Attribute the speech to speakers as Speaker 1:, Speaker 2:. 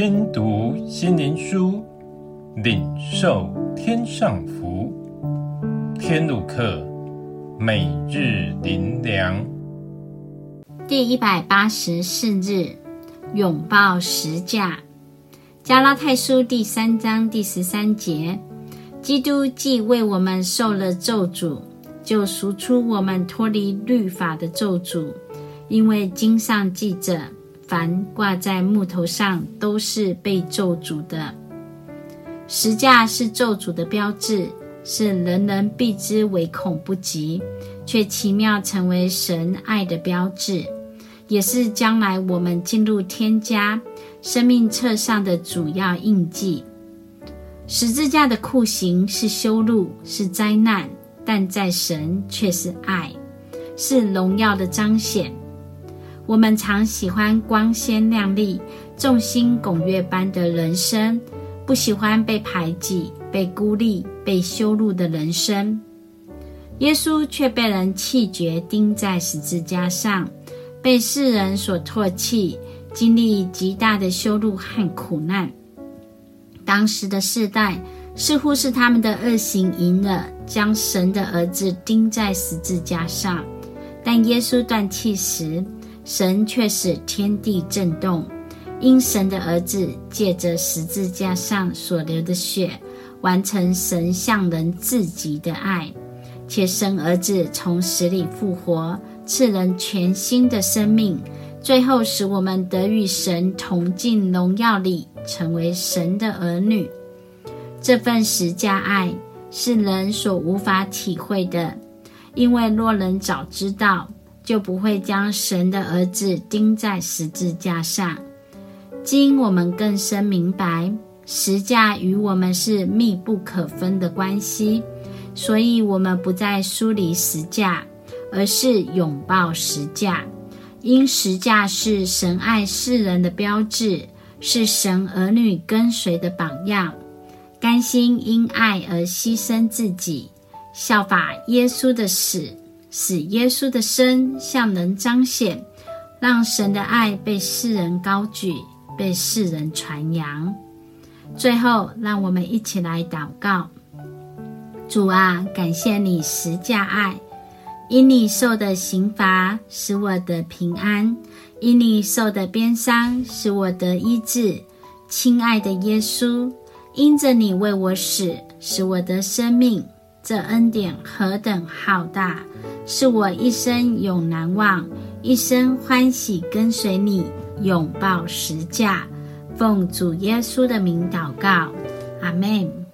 Speaker 1: 听读心灵书，领受天上福。天路客，每日灵粮，
Speaker 2: 第一百八十四日，拥抱十架。加拉太书第三章第十三节，基督既为我们受了咒诅，就赎出我们脱离律法的咒诅，因为经上记着，凡挂在木头上都是被咒诅的。十架是咒诅的标志，是人人避之唯恐不及，却奇妙成为神爱的标志，也是将来我们进入天家生命册上的主要印记。十字架的酷刑是修路，是灾难，但在神却是爱，是荣耀的彰显。我们常喜欢光鲜亮丽、众星拱月般的人生，不喜欢被排挤、被孤立、被羞辱的人生。耶稣却被人弃绝，钉在十字架上，被世人所唾弃，经历极大的羞辱和苦难。当时的世代似乎是他们的恶行赢了，将神的儿子钉在十字架上，但耶稣断气时，神却使天地震动，因神的儿子借着十字架上所流的血，完成神向人至极的爱，且生儿子从死里复活，赐人全新的生命，最后使我们得与神同进荣耀里，成为神的儿女。这份十架爱是人所无法体会的，因为若人早知道。就不会将神的儿子钉在十字架上。今我们更深明白，十架与我们是密不可分的关系，所以我们不再疏离十架，而是拥抱十架。因十架是神爱世人的标志，是神儿女跟随的榜样，甘心因爱而牺牲自己，效法耶稣的死。使耶稣的身向人彰显，让神的爱被世人高举，被世人传扬。最后，让我们一起来祷告：主啊，感谢你十架爱，因你受的刑罚使我得平安，因你受的鞭伤使我得医治。亲爱的耶稣，因着你为我死，使我得生命。这恩典何等浩大，是我一生永难忘，一生欢喜跟随你，永抱十架，奉主耶稣的名祷告，阿门。